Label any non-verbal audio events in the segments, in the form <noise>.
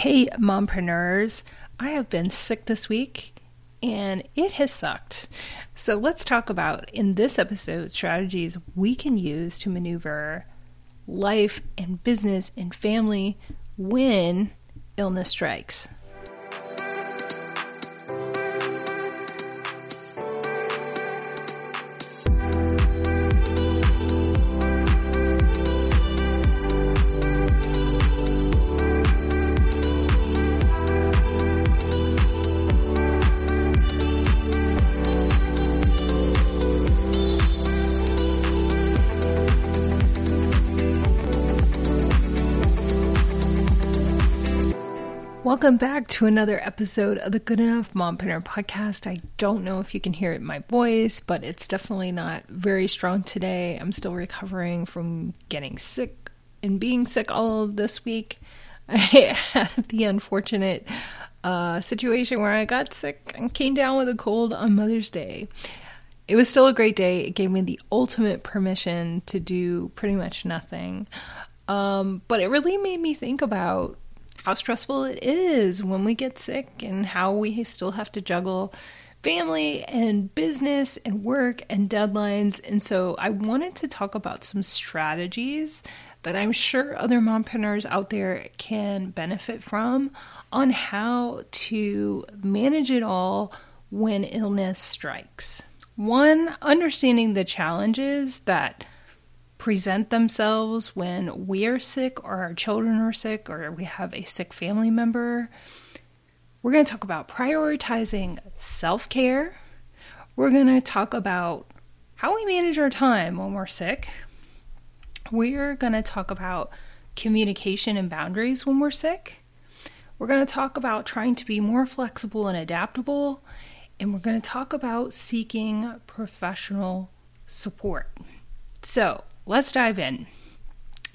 Hey, mompreneurs. I have been sick this week and it has sucked. So let's talk about in this episode strategies we can use to maneuver life and business and family when illness strikes. Welcome back to another episode of the Good Enough Mompreneur podcast. I don't know if you can hear it in my voice, but it's definitely not very strong today. I'm still recovering from getting sick and being sick all of this week. <laughs> I had the unfortunate uh, situation where I got sick and came down with a cold on Mother's Day. It was still a great day. It gave me the ultimate permission to do pretty much nothing. Um, but it really made me think about how stressful it is when we get sick and how we still have to juggle family and business and work and deadlines. And so I wanted to talk about some strategies that I'm sure other mompreneurs out there can benefit from on how to manage it all when illness strikes. One, understanding the challenges that present themselves when we are sick or our children are sick or we have a sick family member. We're going to talk about prioritizing self care. We're going to talk about how we manage our time when we're sick. We're going to talk about communication and boundaries when we're sick. We're going to talk about trying to be more flexible and adaptable. And we're going to talk about seeking professional support. So, let's dive in.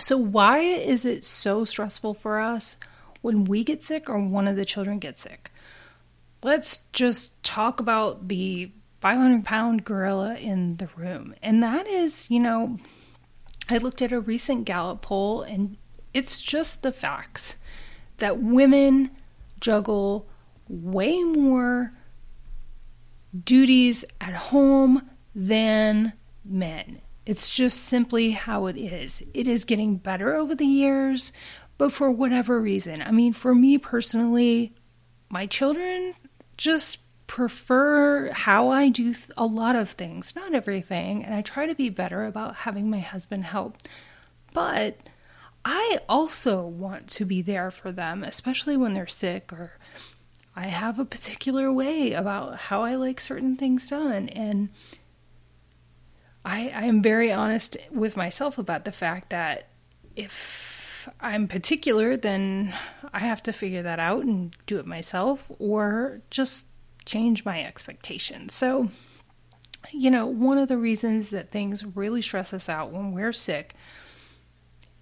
So, why is it so stressful for us when we get sick or one of the children gets sick? Let's just talk about the 500 pound gorilla in the room. And that is, you know, I looked at a recent Gallup poll and it's just the facts that women juggle way more duties at home than men. It's just simply how it is. It is getting better over the years, but for whatever reason. I mean, for me personally, my children just prefer how I do th- a lot of things, not everything, and I try to be better about having my husband help. But I also want to be there for them, especially when they're sick or I have a particular way about how I like certain things done. And I, I am very honest with myself about the fact that if I'm particular, then I have to figure that out and do it myself or just change my expectations. So, you know, one of the reasons that things really stress us out when we're sick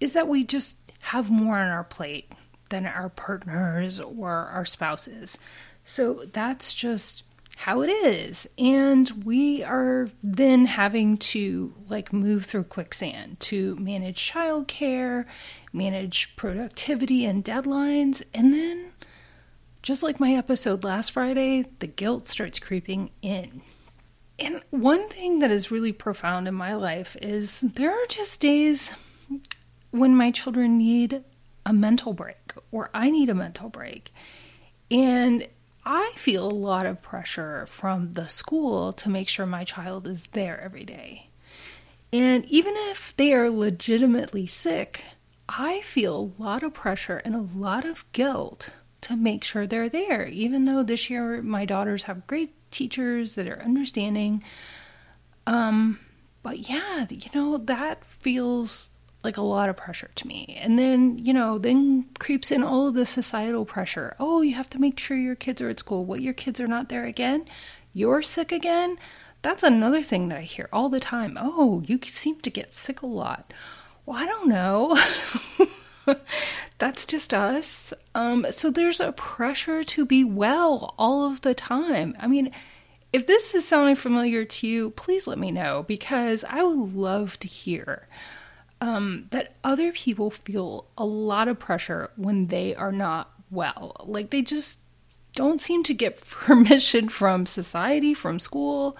is that we just have more on our plate than our partners or our spouses. So that's just how it is. And we are then having to like move through quicksand to manage childcare, manage productivity and deadlines, and then just like my episode last Friday, the guilt starts creeping in. And one thing that is really profound in my life is there are just days when my children need a mental break or I need a mental break. And I feel a lot of pressure from the school to make sure my child is there every day. And even if they are legitimately sick, I feel a lot of pressure and a lot of guilt to make sure they're there. Even though this year my daughters have great teachers that are understanding. Um, but yeah, you know, that feels like a lot of pressure to me. And then, you know, then creeps in all of the societal pressure. Oh, you have to make sure your kids are at school. What, your kids are not there again? You're sick again? That's another thing that I hear all the time. Oh, you seem to get sick a lot. Well, I don't know. <laughs> That's just us. Um, so there's a pressure to be well all of the time. I mean, if this is sounding familiar to you, please let me know because I would love to hear um, that other people feel a lot of pressure when they are not well. Like they just don't seem to get <laughs> permission from society, from school,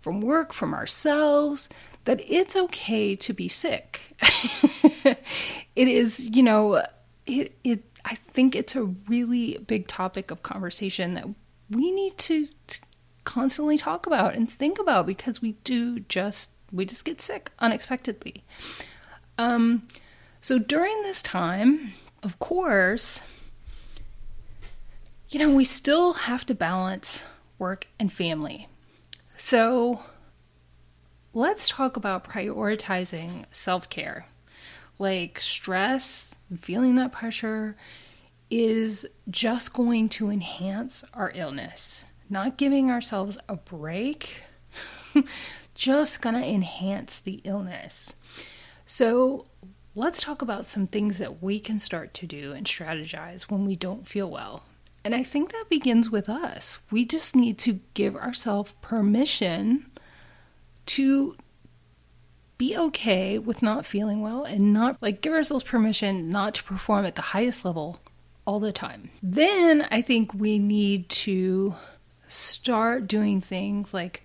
from work, from ourselves that it's okay to be sick. <laughs> it is, you know, it it I think it's a really big topic of conversation that we need to, to constantly talk about and think about because we do just we just get sick unexpectedly. Um so during this time, of course, you know, we still have to balance work and family. So let's talk about prioritizing self care. Like stress, feeling that pressure is just going to enhance our illness. Not giving ourselves a break, <laughs> just gonna enhance the illness. So, let's talk about some things that we can start to do and strategize when we don't feel well. And I think that begins with us. We just need to give ourselves permission to be okay with not feeling well and not like give ourselves permission not to perform at the highest level all the time. Then I think we need to start doing things like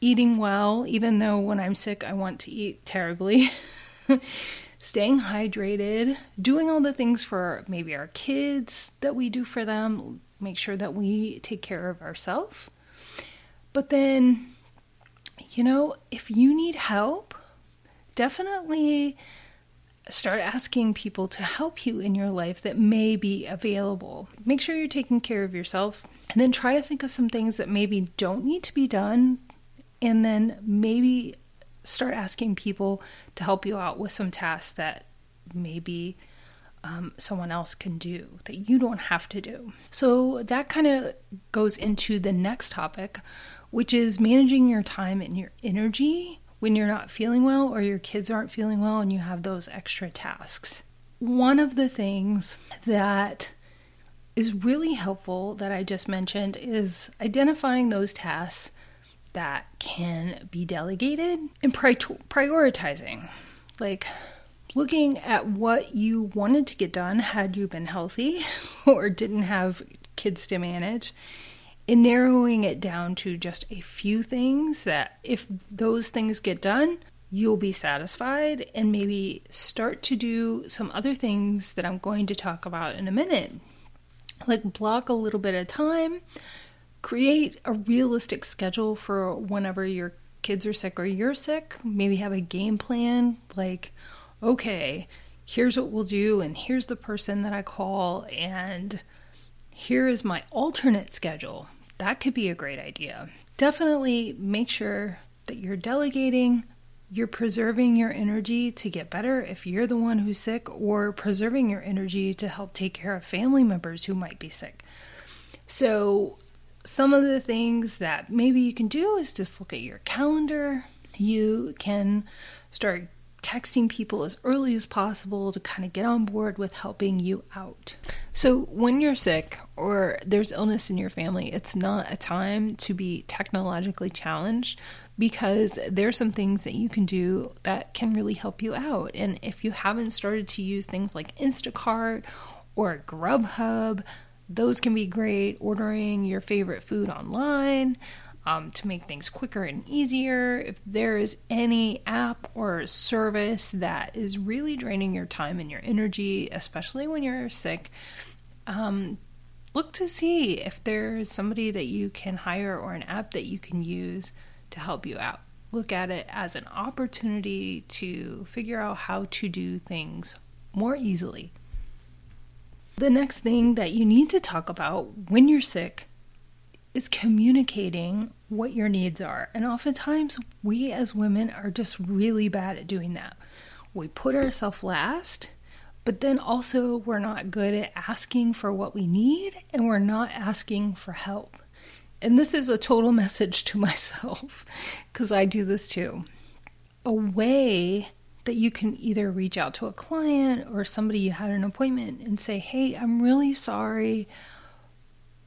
eating well, even though when I'm sick, I want to eat terribly. <laughs> <laughs> Staying hydrated, doing all the things for maybe our kids that we do for them, make sure that we take care of ourselves. But then you know, if you need help, definitely start asking people to help you in your life that may be available. Make sure you're taking care of yourself and then try to think of some things that maybe don't need to be done and then maybe start asking people to help you out with some tasks that maybe um, someone else can do that you don't have to do. So that kind of goes into the next topic, which is managing your time and your energy when you're not feeling well or your kids aren't feeling well and you have those extra tasks. One of the things that is really helpful that I just mentioned is identifying those tasks that can be delegated and pri- prioritizing. Like looking at what you wanted to get done had you been healthy <laughs> or didn't have kids to manage and narrowing it down to just a few things that if those things get done, you'll be satisfied and maybe start to do some other things that I'm going to talk about in a minute. Like block a little bit of time, create a realistic schedule for whenever your kids are sick or you're sick, maybe have a game plan like okay, here's what we'll do and here's the person that I call and here is my alternate schedule that could be a great idea. Definitely make sure that you're delegating, you're preserving your energy to get better if you're the one who's sick, or preserving your energy to help take care of family members who might be sick. So, some of the things that maybe you can do is just look at your calendar. You can start texting people as early as possible to kind of get on board with helping you out. So, when you're sick or there's illness in your family, it's not a time to be technologically challenged because there's some things that you can do that can really help you out. And if you haven't started to use things like Instacart or Grubhub, those can be great. Ordering your favorite food online um, to make things quicker and easier. If there is any app or service that is really draining your time and your energy, especially when you're sick, um, look to see if there's somebody that you can hire or an app that you can use to help you out. Look at it as an opportunity to figure out how to do things more easily. The next thing that you need to talk about when you're sick is communicating what your needs are. And oftentimes, we as women are just really bad at doing that. We put ourselves last, but then also we're not good at asking for what we need and we're not asking for help. And this is a total <laughs> message to myself because I do this too. A way that you can either reach out to a client or somebody you had an appointment and say, Hey, I'm really sorry.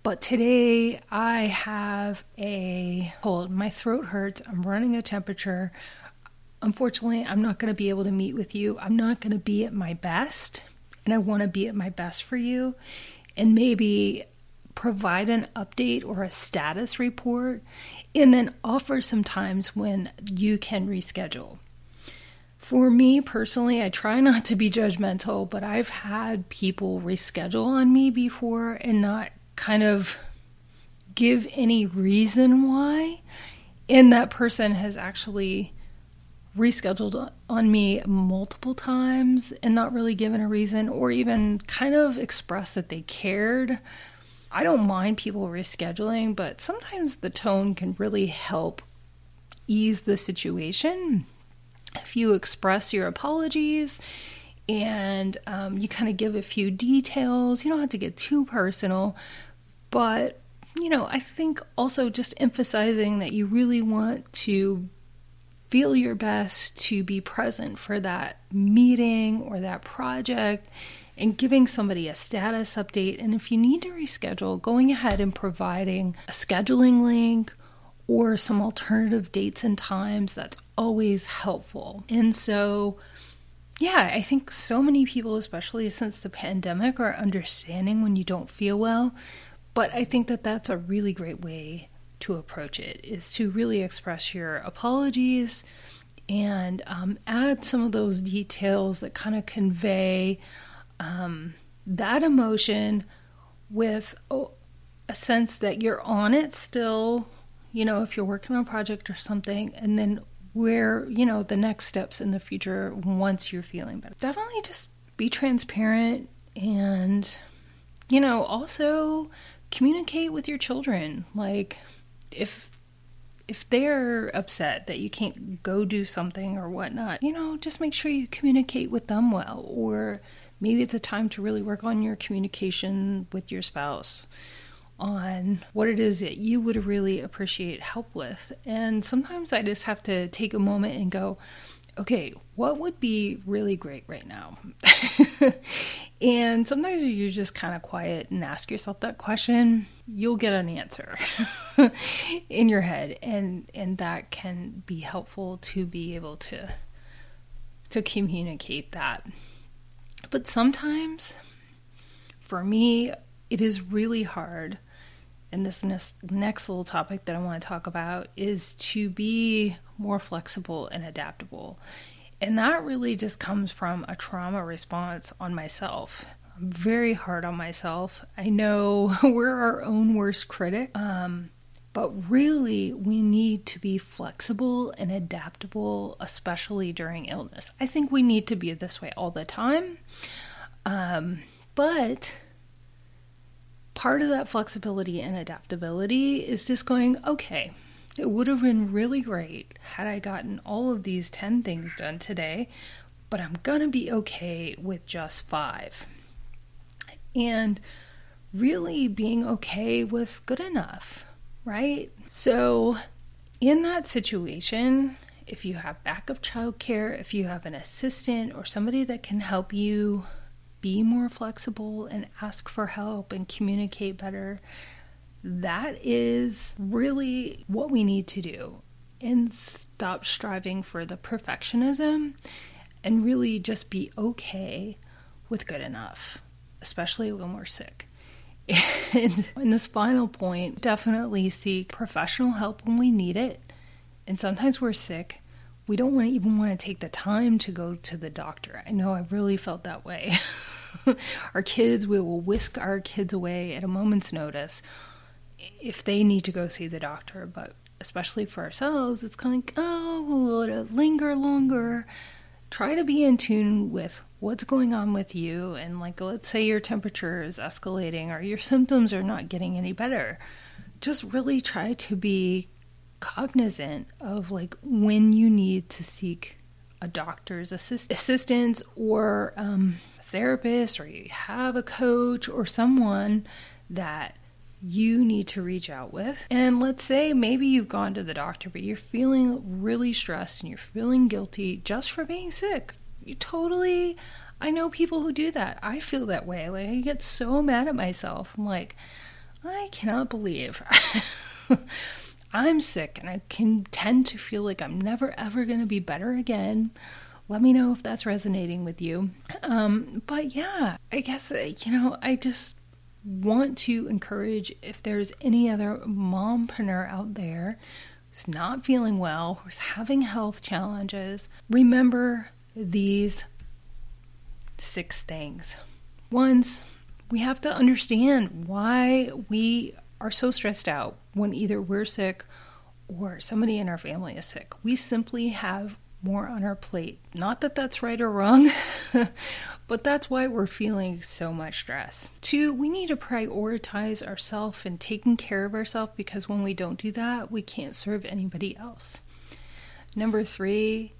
But today I have a cold. My throat hurts. I'm running a temperature. Unfortunately, I'm not going to be able to meet with you. I'm not going to be at my best, and I want to be at my best for you. and maybe provide an update or a status report, and then offer some times when you can reschedule. For me personally, I try not to be judgmental, but I've had people reschedule on me before and not kind of give any reason why. And that person has actually rescheduled on me multiple times and not really given a reason or even kind of expressed that they cared. I don't mind people rescheduling, but sometimes the tone can really help ease the situation if you express your apologies and um, you kind of give a few details, you don't have to get too personal, but you know, I think also just emphasizing that you really want to feel your best to be present for that meeting or that project and giving somebody a status update. And if you need to reschedule, going ahead and providing a scheduling link or some alternative dates and times, that's always helpful. And so, yeah, I think so many people, especially since the pandemic, are understanding when you don't feel well. But I think that that's a really great way to approach it is to really express your apologies and um, add some of those details that kind of convey um, that emotion with oh, a sense that you're on it still you know, if you're working on a project or something, and then where, you know, the next steps in the future once you're feeling better. Definitely just be transparent and, you know, also communicate with your children. Like, if if they're upset that you can't go do something or whatnot, you know, just make sure you communicate with them well. Or maybe it's a time to really work on your communication with your spouse on what it is that you would really appreciate help with. And sometimes I just have to take a moment and go, okay, what would be really great right now? <laughs> and sometimes you just kind of quiet and ask yourself that question, you'll get an answer <laughs> in your head and and that can be helpful to be able to to communicate that. But sometimes for me it is really hard and this next, little topic that I want to talk about is to be more flexible and adaptable. And that really just comes from a trauma response on myself. I'm very hard on myself. I know <laughs> we're our own worst critic, um, but really we need to be flexible and adaptable, especially during illness. I think we need to be this way all the time. Um, but part of that flexibility and adaptability is just going, okay, it would have been really great had I gotten all of these 10 things done today, but I'm going to be okay with just five. And really being okay with good enough, right? So, in that situation, if you have backup childcare, if you have an assistant or somebody that can help you be more flexible and ask for help and communicate better. That is really what we need to do and stop striving for the perfectionism and really just be okay with good enough, especially when we're sick. And <laughs> in this final point, definitely seek professional help when we need it. And sometimes we're sick. We don't want to even want to take the time to go to the doctor. I know I really felt that way. <laughs> <laughs> our kids, we will whisk our kids away at a moment's notice if they need to go see the doctor. But especially for ourselves, it's kind of like, oh, we'll let it linger longer. Try to be in tune with what's going on with you. And, like, let's say your temperature is escalating or your symptoms are not getting any better. Just really try to be cognizant of, like, when you need to seek a doctor's assist- assistance or um, therapist or you have a coach or someone that you need to reach out with. And let's say maybe you've gone to the doctor, but you're feeling really stressed and you're feeling guilty just for being sick. You totally, I know people who do that. I feel that way. Like, I get so mad at myself. I'm like, I cannot believe <laughs> I'm sick and I can tend to feel like I'm never ever going to be better again let me know if that's resonating with you. Um, but yeah, I guess, uh, you know, I just want to encourage if there's any other mompreneur out there who's not feeling well, who's having health challenges, remember these six things. Once, we have to understand why we are so stressed out when either we're sick or somebody in our family is sick. We simply have more on our plate. Not that that's right or wrong, <laughs> but that's why we're feeling so much stress. Two, we need to prioritize ourselves and taking care of ourselves because when we don't do that, we can't serve anybody else. Number three,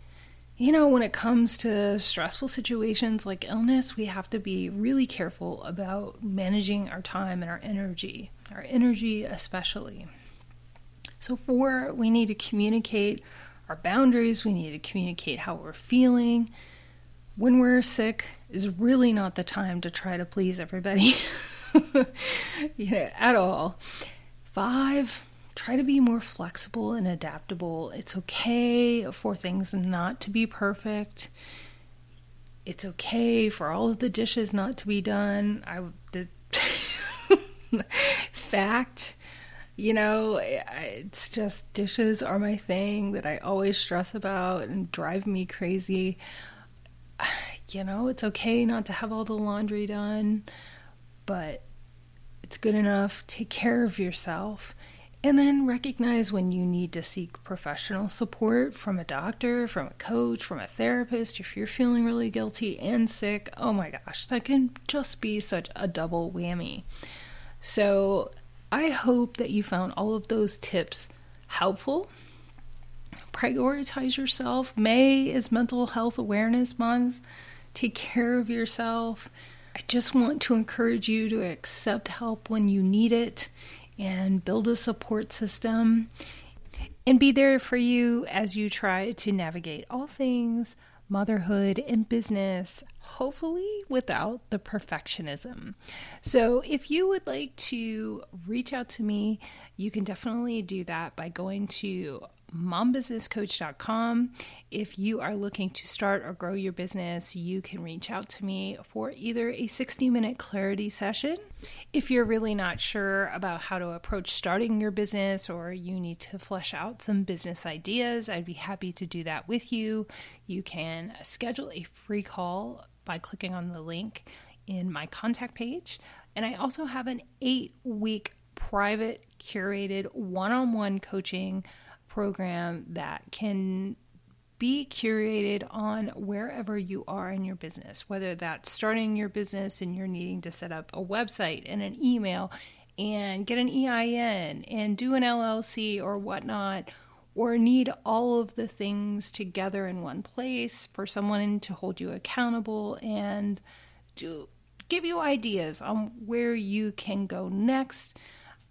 you know, when it comes to stressful situations like illness, we have to be really careful about managing our time and our energy, our energy especially. So, four, we need to communicate our boundaries, we need to communicate how we're feeling. When we're sick is really not the time to try to please everybody <laughs> you know, at all. Five, try to be more flexible and adaptable. It's okay for things not to be perfect. It's okay for all of the dishes not to be done. I the <laughs> fact you know, it's just dishes are my thing that I always stress about and drive me crazy. <sighs> You know, it's okay not to have all the laundry done, but it's good enough. Take care of yourself. And then recognize when you need to seek professional support from a doctor, from a coach, from a therapist. If you're feeling really guilty and sick, oh my gosh, that can just be such a double whammy. So, I hope that you found all of those tips helpful. Prioritize yourself. May is Mental Health Awareness Month. Take care of yourself. I just want to encourage you to accept help when you need it and build a support system and be there for you as you try to navigate all things motherhood, and business, hopefully without the perfectionism. So, if you would like to reach out to me, you can definitely do that by going to mombusinesscoach.com. If you are looking to start or grow your business, you can reach out to me for either a 60 minute clarity session. If you're really not sure about how to approach starting your business or you need to flesh out some business ideas, I'd be happy to do that with you. You can schedule a free call by clicking on the link in my contact page. And I also have an eight week private, curated, one on one coaching program that can be curated on wherever you are in your business, whether that's starting your business and you're needing to set up a website and an email and get an EIN and do an LLC or whatnot, or need all of the things together in one place for someone to hold you accountable and to give you ideas on where you can go next.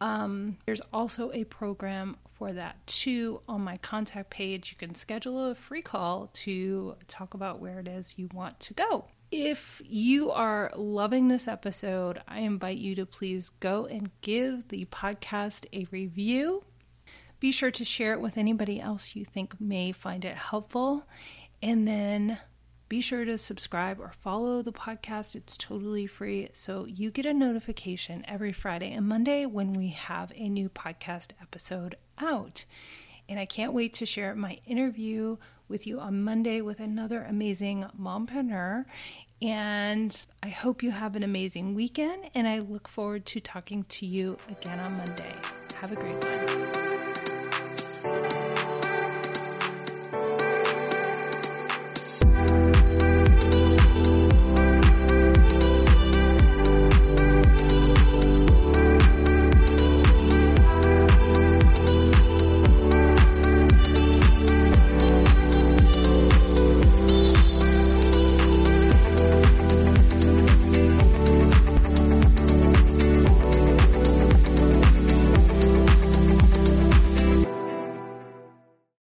Um, there's also a program for that too on my contact page. You can schedule a free call to talk about where it is you want to go. If you are loving this episode, I invite you to please go and give the podcast a review. Be sure to share it with anybody else you think may find it helpful. And then be sure to subscribe or follow the podcast. It's totally free. So you get a notification every Friday and Monday when we have a new podcast episode out. And I can't wait to share my interview with you on Monday with another amazing mompreneur. And I hope you have an amazing weekend. And I look forward to talking to you again on Monday. Have a great one.